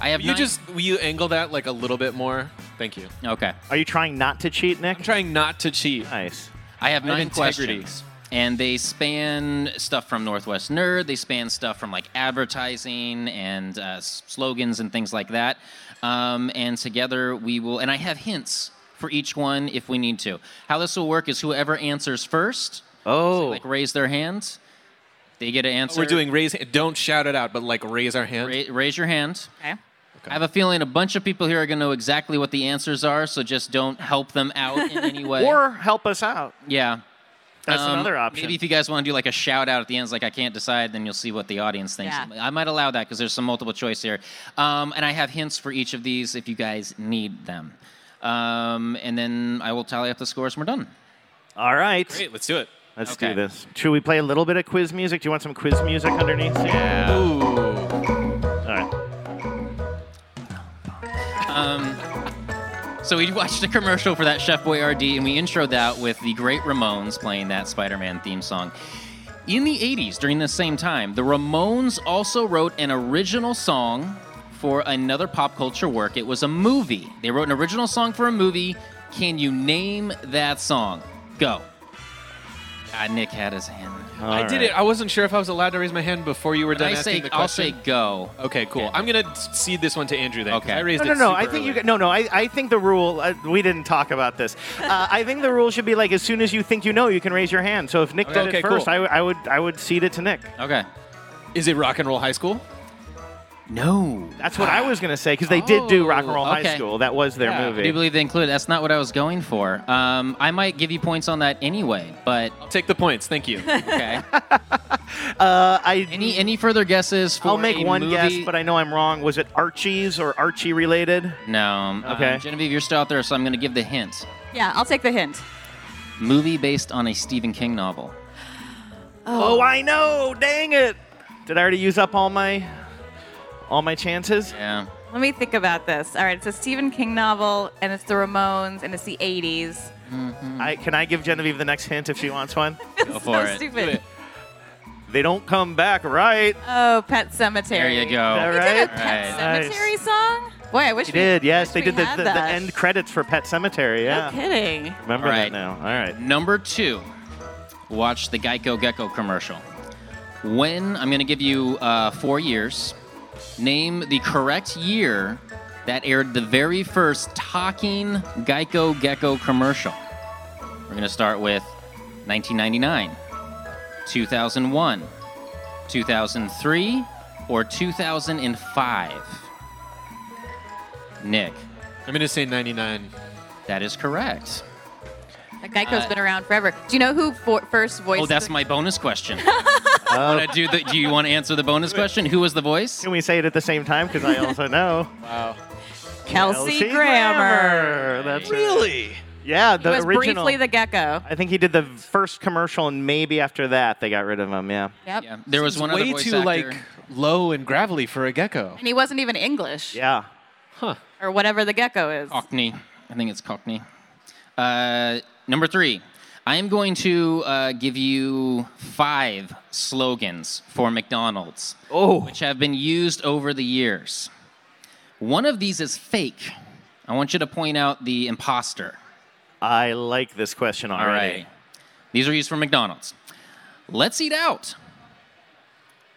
I have You nine- just will you angle that like a little bit more? Thank you. okay. Are you trying not to cheat, Nick? I'm trying not to cheat. Nice. I have I have nine integrity. questions. And they span stuff from Northwest Nerd. They span stuff from like advertising and uh, slogans and things like that. Um, and together we will, and I have hints for each one if we need to. How this will work is whoever answers first Oh. like raise their hands. They get an answer. We're doing raise. Don't shout it out, but like raise our hand. Ra- raise your hand. Okay. I have a feeling a bunch of people here are going to know exactly what the answers are, so just don't help them out in any way. Or help us out. yeah. That's Um, another option. Maybe if you guys want to do like a shout out at the end, it's like I can't decide, then you'll see what the audience thinks. Yeah. I might allow that because there's some multiple choice here. Um, and I have hints for each of these if you guys need them. Um, and then I will tally up the scores when we're done. All right. Great, let's do it. Let's Okay. do this. Should we play a little bit of quiz music? Do you want some quiz music underneath? Yeah. Ooh. So we watched a commercial for that Chef Boyardee, and we introed that with the great Ramones playing that Spider-Man theme song. In the 80s, during the same time, the Ramones also wrote an original song for another pop culture work. It was a movie. They wrote an original song for a movie. Can you name that song? Go. Ah, Nick had his hand. I did it. I wasn't sure if I was allowed to raise my hand before you were done I asking say, the I'll question. say go. Okay, cool. I'm gonna cede this one to Andrew then. 'cause Okay. I raised No, no, it no. super I think you. early. get- No, no. I, I think the rule. Uh, we didn't talk about this. Uh, I think the rule should be like as soon as you think you know, you can raise your hand. So if Nick did Okay, it first, cool. I, w- I would I would cede it to Nick. Okay. Is it Rock and Roll High School? No. That's what I was gonna say because they did do Rock and Roll High. School. That was their movie. I do movie. believe they included. That's not what I was going for. Um, I might give you points on that anyway, but I'll take the points. Thank you. okay. Uh, I any any further guesses for I'll make a one movie? guess, but I know I'm wrong. Was it Archie's or Archie related? no. um, Okay. Genevieve, you're still out there, so I'm going to give the hint. Yeah, I'll take the hint. Movie based on a Stephen King novel. Oh, I know. Dang it! Did I already use up all my all my chances? Yeah. Let me think about this. All right, it's a Stephen King novel, and it's the Ramones, and it's the 80s. I, can I give Genevieve the next hint if she wants one? Go for so it. stupid. They don't come back, right? Oh, Pet Sematary. There you go. All They right. did a Pet Right. Sematary song? Boy, I wish They we did, yes. They did the, the, the end credits for Pet Sematary, yeah. No kidding. Remember All that right. now. All right. Number two, watch the Geico Gecko commercial. When, I'm going to give you uh, four years. Name the correct year that aired the very first talking Geico Gecko commercial. We're going to start with 1999, 2001, 2003, or 2005. Nick, I'm gonna say 99. that is correct. That Geico's Uh, been around forever. Do you know who for, first voiced Oh, that's the- my bonus question. Wanna do, the, do you want to answer the bonus question? Who was the voice? Can we say it at the same time? Because I also know. Wow. Kelsey, Grammer. That's Really? Yeah, He was original. briefly the gecko. I think he did the first commercial, and maybe after that they got rid of him. Yeah. Yep. Yeah, there was Seems one other way voice too actor. like low and gravelly for a gecko. And he wasn't even English Yeah. Huh. or whatever the gecko is. Cockney. I think it's Cockney. Uh, number three. I am going to uh, give you five slogans for McDonald's, Oh. which have been used over the years. One of these is fake. I want you to point out the imposter. I like this question All already. right. These are used for McDonald's. Let's eat out.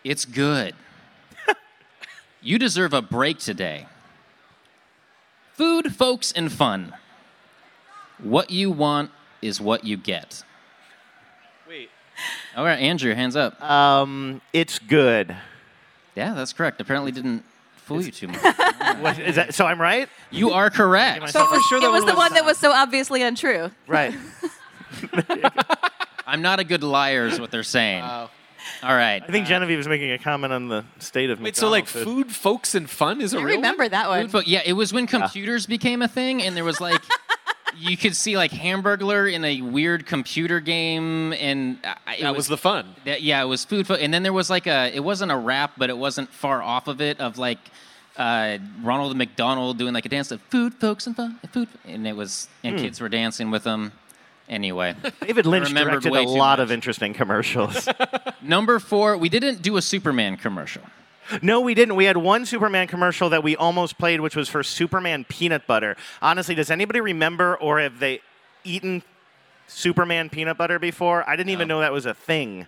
It's good. you deserve a break today. Food, folks, and fun. What you want is what you get. Wait. All right, Andrew, hands up. Um, it's good. Yeah, that's correct. Apparently didn't fool you too much. What, is that, so I'm right? You are correct. So it was, sure that it was one the was- one that was so obviously untrue. Right. I'm not a good liar, is what they're saying. Wow. All right. I think Genevieve was making a comment on the state of Wait, so like food, folks, and fun is a I real remember that one. Food fo- yeah, it was when computers became a thing, and there was like, you could see like Hamburglar in a weird computer game, and I- it That was the fun. that, yeah, it was food. Fo- and then there was like a, it wasn't a rap, but it wasn't far off of it, of like uh, Ronald McDonald doing like a dance of food, folks, and fun, and food, and it was, and Hmm. kids were dancing with them. Anyway, David Lynch directed a lot much. of interesting commercials. number four, we didn't do a Superman commercial. No, we didn't. We had one Superman commercial that we almost played, which was for Superman peanut butter. Honestly, does anybody remember or have they eaten Superman peanut butter before? I didn't even know that was a thing.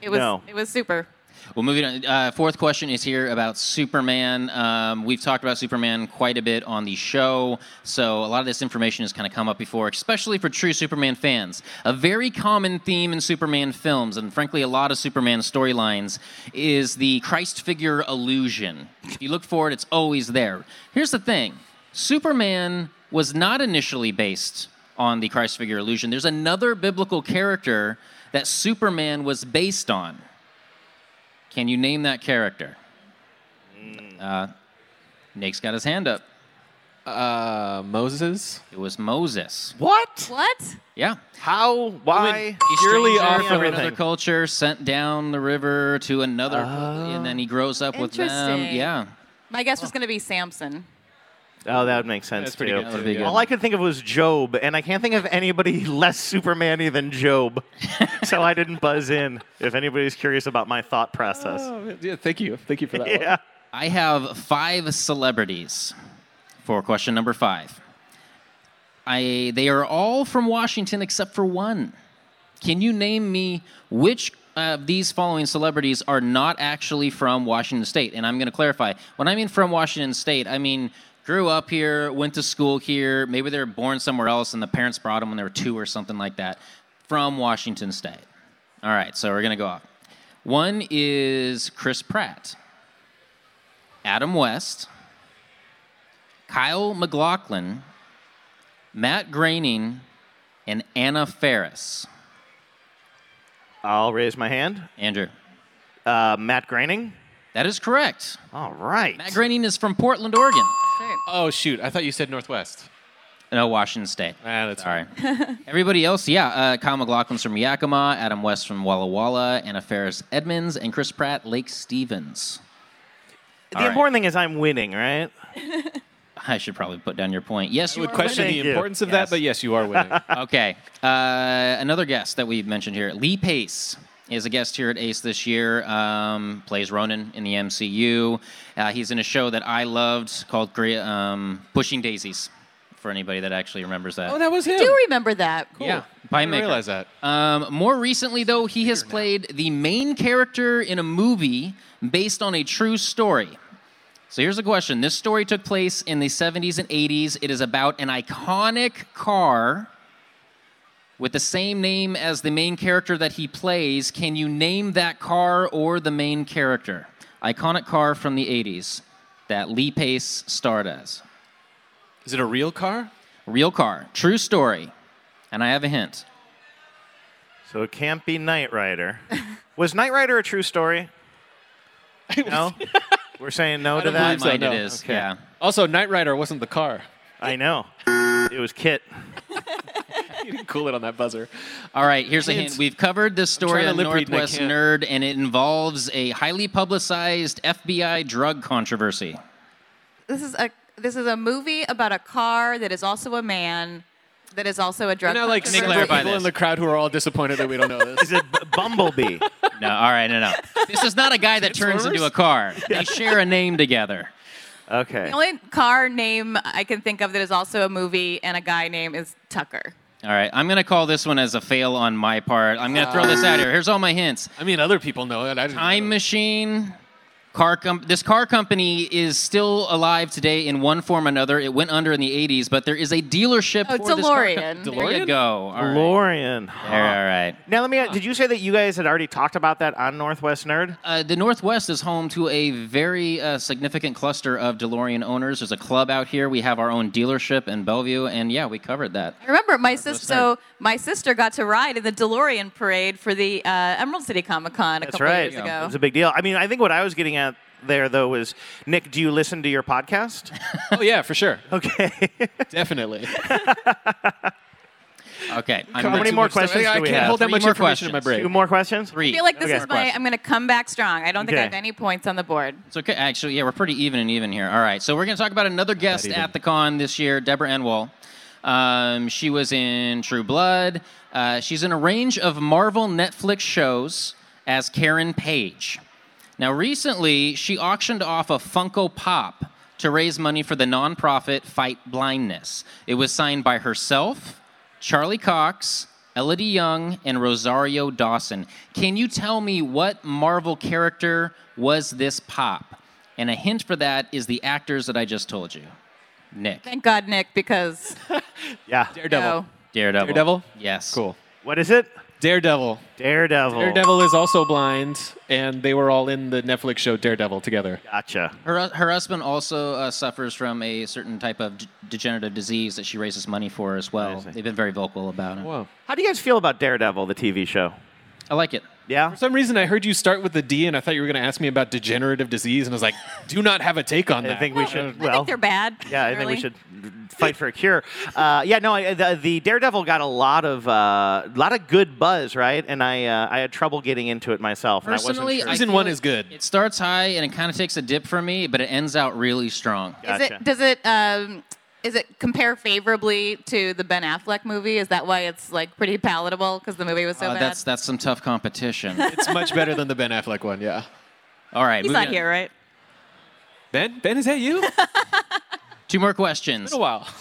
It was No. it was super. Well, moving on. Uh, fourth question is here about Superman. Um, we've talked about Superman quite a bit on the show, so a lot of this information has kind of come up before, especially for true Superman fans. A very common theme in Superman films, and frankly, a lot of Superman storylines, is the Christ figure illusion. If you look for it, it's always there. Here's the thing Superman was not initially based on the Christ figure illusion. There's another biblical character that Superman was based on. Can you name that character? Uh, Nate's got his hand up. Uh, Moses. It was Moses. What? What? Yeah. How? Why? He's Purely off from another everything. culture, sent down the river to another, and then he grows up with them. Yeah. My guess was going to be Samson. Oh, that would make sense That's pretty too. good, That would be too, good. All I could think of was Job, and I can't think of anybody less Superman-y than Job. so I didn't buzz in. If anybody's curious about my thought process. Oh, yeah, thank you. Thank you for that yeah. I have five celebrities for question number five. I they are all from Washington except for one. Can you name me which of these following celebrities are not actually from Washington State? And I'm going to clarify. When I mean from Washington State, I mean grew up here, went to school here. Maybe they were born somewhere else, and the parents brought them when they were two or something like that. From Washington State. All right, so we're going to go off. One is Chris Pratt. Adam West, Kyle MacLachlan, Matt Groening, and Anna Faris. I'll raise my hand. Andrew. Uh, Matt Groening. That is correct. All right. Matt Groening is from Portland, Oregon. Oh shoot! I thought you said Northwest. No, Washington State. Ah, that's Sorry. Everybody else, yeah. Uh, Kyle MacLachlan's from Yakima, Adam West from Walla Walla, Anna Faris Edmonds, and Chris Pratt Lake Stevens. The All right. important thing is I'm winning, right? I should probably put down your point. Yes, I you would question winning. the importance of that, but yes, you are winning. okay. Uh, another guest that we've mentioned here, Lee Pace, is a guest here at Ace this year. Um, plays Ronan in the MCU. Uh, he's in a show that I loved called um, Pushing Daisies. For anybody that actually remembers that. oh, that was him. I do remember that. Cool. Yeah, I Pie didn't Maker. realize that. Um, more recently, though, he has played the main character in a movie based on a true story. So here's a question. This story took place in the 70s and 80s. It is about an iconic car with the same name as the main character that he plays. Can you name that car or the main character? Iconic car from the 80s that Lee Pace starred as. Is it a real car? Real car. True story. And I have a hint. So it can't be Knight Rider. was Knight Rider a true story? No. We're saying no I to don't that. believe so, no. it is, Okay. yeah. Also, Knight Rider wasn't the car. I know. It was KITT. You didn't cool it on that buzzer. All right, here's a Hint. hint. We've covered this story trying to on lip read and I Northwest can't. Nerd, and it involves a highly publicized FBI drug controversy. This is a this is a movie about a car that is also a man that is also a drug. You know, like Let me several clarify people this. in the crowd who are all disappointed that we don't know this. Is it B- Bumblebee? No, all right, no, no. This is not a guy that turns into a car. They share a name together. Okay. The only car name I can think of that is also a movie and a guy name is Tucker. All right, I'm going to call this one as a fail on my part. I'm going to throw this out here. Here's all my hints. I mean, other people know it. I didn't Time know. machine. Car com- this car company is still alive today in one form or another. It went under in the 80s, but there is a dealership Oh, for this car. DeLorean. There you go. All right. DeLorean. There, all right. Now let me. Did you say that you guys had already talked about that on Northwest Nerd? Uh, the Northwest is home to a very uh, significant cluster of DeLorean owners. There's a club out here. We have our own dealership in Bellevue, and yeah, we covered that. I remember my sister. So my sister got to ride in the DeLorean parade for the uh, Emerald City Comic Con a That's couple right. years ago. It was a big deal. I mean, I think what I was getting at there though is Nick. Do you listen to your podcast? Oh yeah, for sure. Okay. Definitely. Okay. I'm How many more questions I do we can't have? hold that Three much more information in my questions. Two more questions. Three. I feel like this Okay. is my. I'm going to come back strong. I don't think I Okay. have any points on the board. It's okay. Actually, yeah, we're pretty even and even here. All right. So we're going to talk about another guest even. at the con this year, Deborah Ann Woll. Um, she was in True Blood. Uh, she's in a range of Marvel Netflix shows as Karen Page. Now, recently, she auctioned off a Funko Pop to raise money for the nonprofit Fight Blindness. It was signed by herself, Charlie Cox, Elodie Yung, and Rosario Dawson. Can you tell me what Marvel character was this pop? And a hint for that is the actors that I just told you. Nick. Thank God, Nick, because Yeah. Daredevil. No. Daredevil. Daredevil? Yes. Cool. What is it? Daredevil. Daredevil. Daredevil is also blind, and they were all in the Netflix show Daredevil together. Gotcha. Her, her husband also uh, suffers from a certain type of d- degenerative disease that she raises money for as well. They've been very vocal about it. Whoa. How do you guys feel about Daredevil, the TV show? I like it. Yeah. For some reason, I heard you start with the D, and I thought you were going to ask me about degenerative disease, and I was like, do not have a take on that. I think we should. I Well, think they're bad. yeah, I think we should fight for a cure. Uh, yeah, no, I, the, the Daredevil got a lot of uh, lot of good buzz, right? And I uh, I had trouble getting into it myself. and I wasn't Personally, sure. Season feel one is good. It starts high and it kind of takes a dip for me, but it ends out really strong. Is it, does it um, is it compare favorably to the Ben Affleck movie? Is that why it's like pretty palatable because the movie was so Uh, bad? that's that's some tough competition. It's much better than the Ben Affleck one, yeah. All right, He's not on. here, right? Ben? Ben, is that you? Two more questions. Been a while.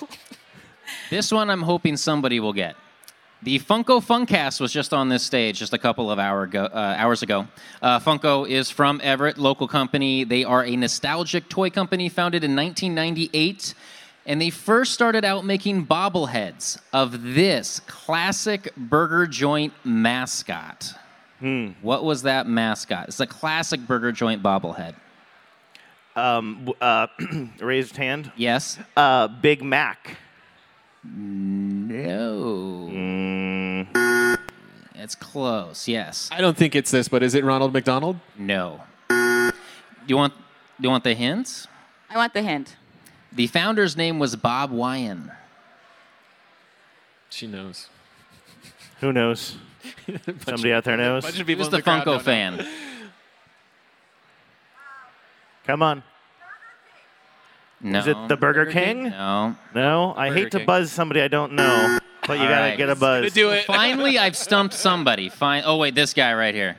This one I'm hoping somebody will get. The Funko Funcast was just on this stage just a couple of hour ago, uh, hours ago. Uh, Funko is from Everett, local company. They are a nostalgic toy company founded in 1998. And they first started out making bobbleheads of this classic burger joint mascot. What was that mascot? It's a classic burger joint bobblehead. Um, uh, raised hand. Yes. Uh, Big Mac. No. Mm. It's close, yes. I don't think it's this, but is it Ronald McDonald? No. Do you want do you want the hint? I want the hint. The founder's name was Bob Wian. She knows. Who knows? Somebody out there knows. bunch of people was in the the Funko fan. Come on. No. Is it the Burger, Burger King? King? No. No, I Burger hate to buzz somebody I don't know, but you All gotta right. get a buzz. Do it. Finally, I've stumped somebody. Fine. Oh wait, this guy right here.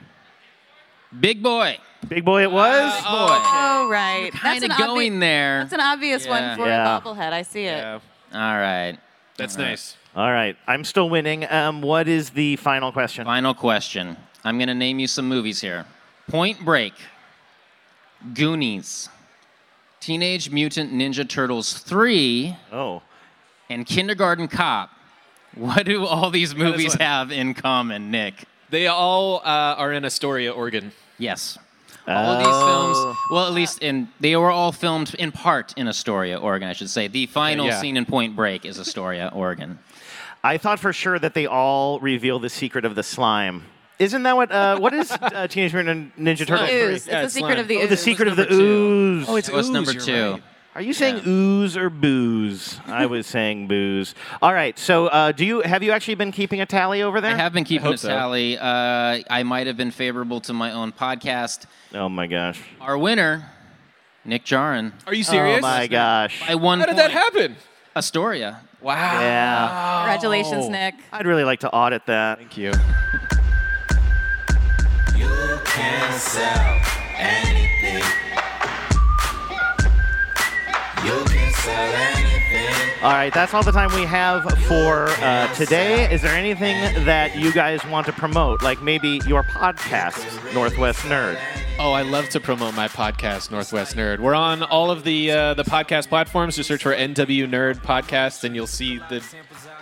Big boy. Big boy, it was. Boy. Oh, right. Kind That's of an obvi- going there. That's an obvious Yeah. one for Yeah. a bobblehead. I see it. Yeah, All right. that's All right. nice. All right, I'm still winning. Um, what is the final question? Final question. I'm going to name you some movies here Point Break, Goonies, Teenage Mutant Ninja Turtles 3, Oh, and Kindergarten Cop. What do all these movies have in common, Nick? They all uh, are in Astoria, Oregon. Yes. All of these Oh. films, well, at least in, they were all filmed in part in Astoria, Oregon, I should say. The final yeah. scene in Point Break is Astoria, Oregon. I thought for sure that they all reveal the secret of the slime. Isn't that what? Uh, what is uh, Teenage Mutant Ninja Turtles? The ooze. Yeah, it's the it's secret slime. of the Oh, ooze. the secret of the number two. ooze. Oh, it's That was ooze, number you're two. right. Are you saying Yeah. ooze or booze? I was saying booze. All right. So, uh, do you have you actually been keeping a tally over there? I have been keeping a so. tally. Uh, I might have been favorable to my own podcast. Oh my gosh. Our winner, Nick Jarin, Are you serious? Oh my gosh. by one How did point. that happen? Astoria. Wow. Yeah. Congratulations, Nick. I'd really like to audit that. Thank you. You All right, that's all the time we have for uh, today. Is there anything that you guys want to promote, like maybe your podcast, Northwest Nerd? Oh, I love to promote my podcast, Northwest Nerd. We're on all of the uh, the podcast platforms. Just search for NW Nerd Podcast, and you'll see the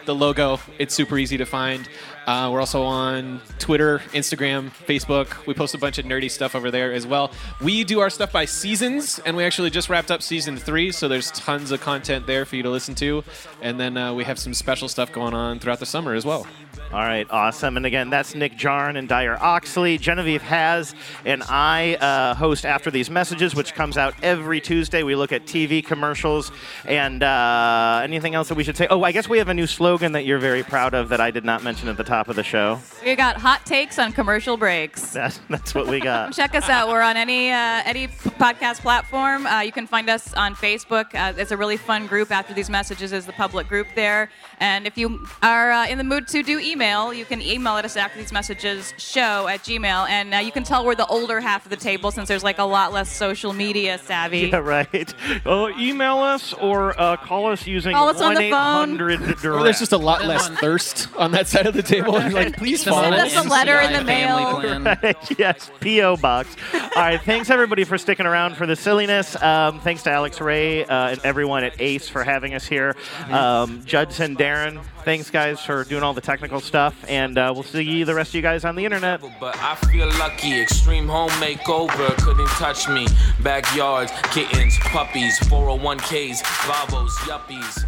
the logo. It's super easy to find. Uh, we're also on Twitter, Instagram, Facebook. We post a bunch of nerdy stuff over there as well. We do our stuff by seasons, and we actually just wrapped up season three, so there's tons of content there for you to listen to. And then uh, we have some special stuff going on throughout the summer as well. All right, awesome. And again, that's Nick Jarn and Dyer Oxley. Genevieve Has and I uh, host After These Messages, which comes out every Tuesday. We look at TV commercials and uh, anything else that we should say. Oh, I guess we have a new slogan that you're very proud of that I did not mention at the top of the show. We got hot takes on commercial breaks. That's, that's what we got. Check us out. We're on any uh, any podcast platform. Uh, you can find us on Facebook. Uh, it's a really fun group. After these messages is the public group there, And if you are uh, in the mood to do email, you can email us after these messages show at Gmail. And uh, you can tell we're the older half of the table since there's like a lot less social media savvy. Yeah, right. Oh, email us or uh, call us using Call us on the 1-800 Or there's just a lot less thirst on that side of the table. You're like, please follow Send us a letter in the mail. Right, yes, P.O. Box. All right, thanks everybody for sticking around for the silliness. Um, thanks to Alex Ray uh, and everyone at Ace for having us here. Um, Judson, Darren, thanks guys for doing all the technical stuff, and uh, we'll see the rest of you guys on the internet. But I feel lucky. Extreme home makeover couldn't touch me. Backyards, kittens, puppies, 401ks, Volvos, yuppies.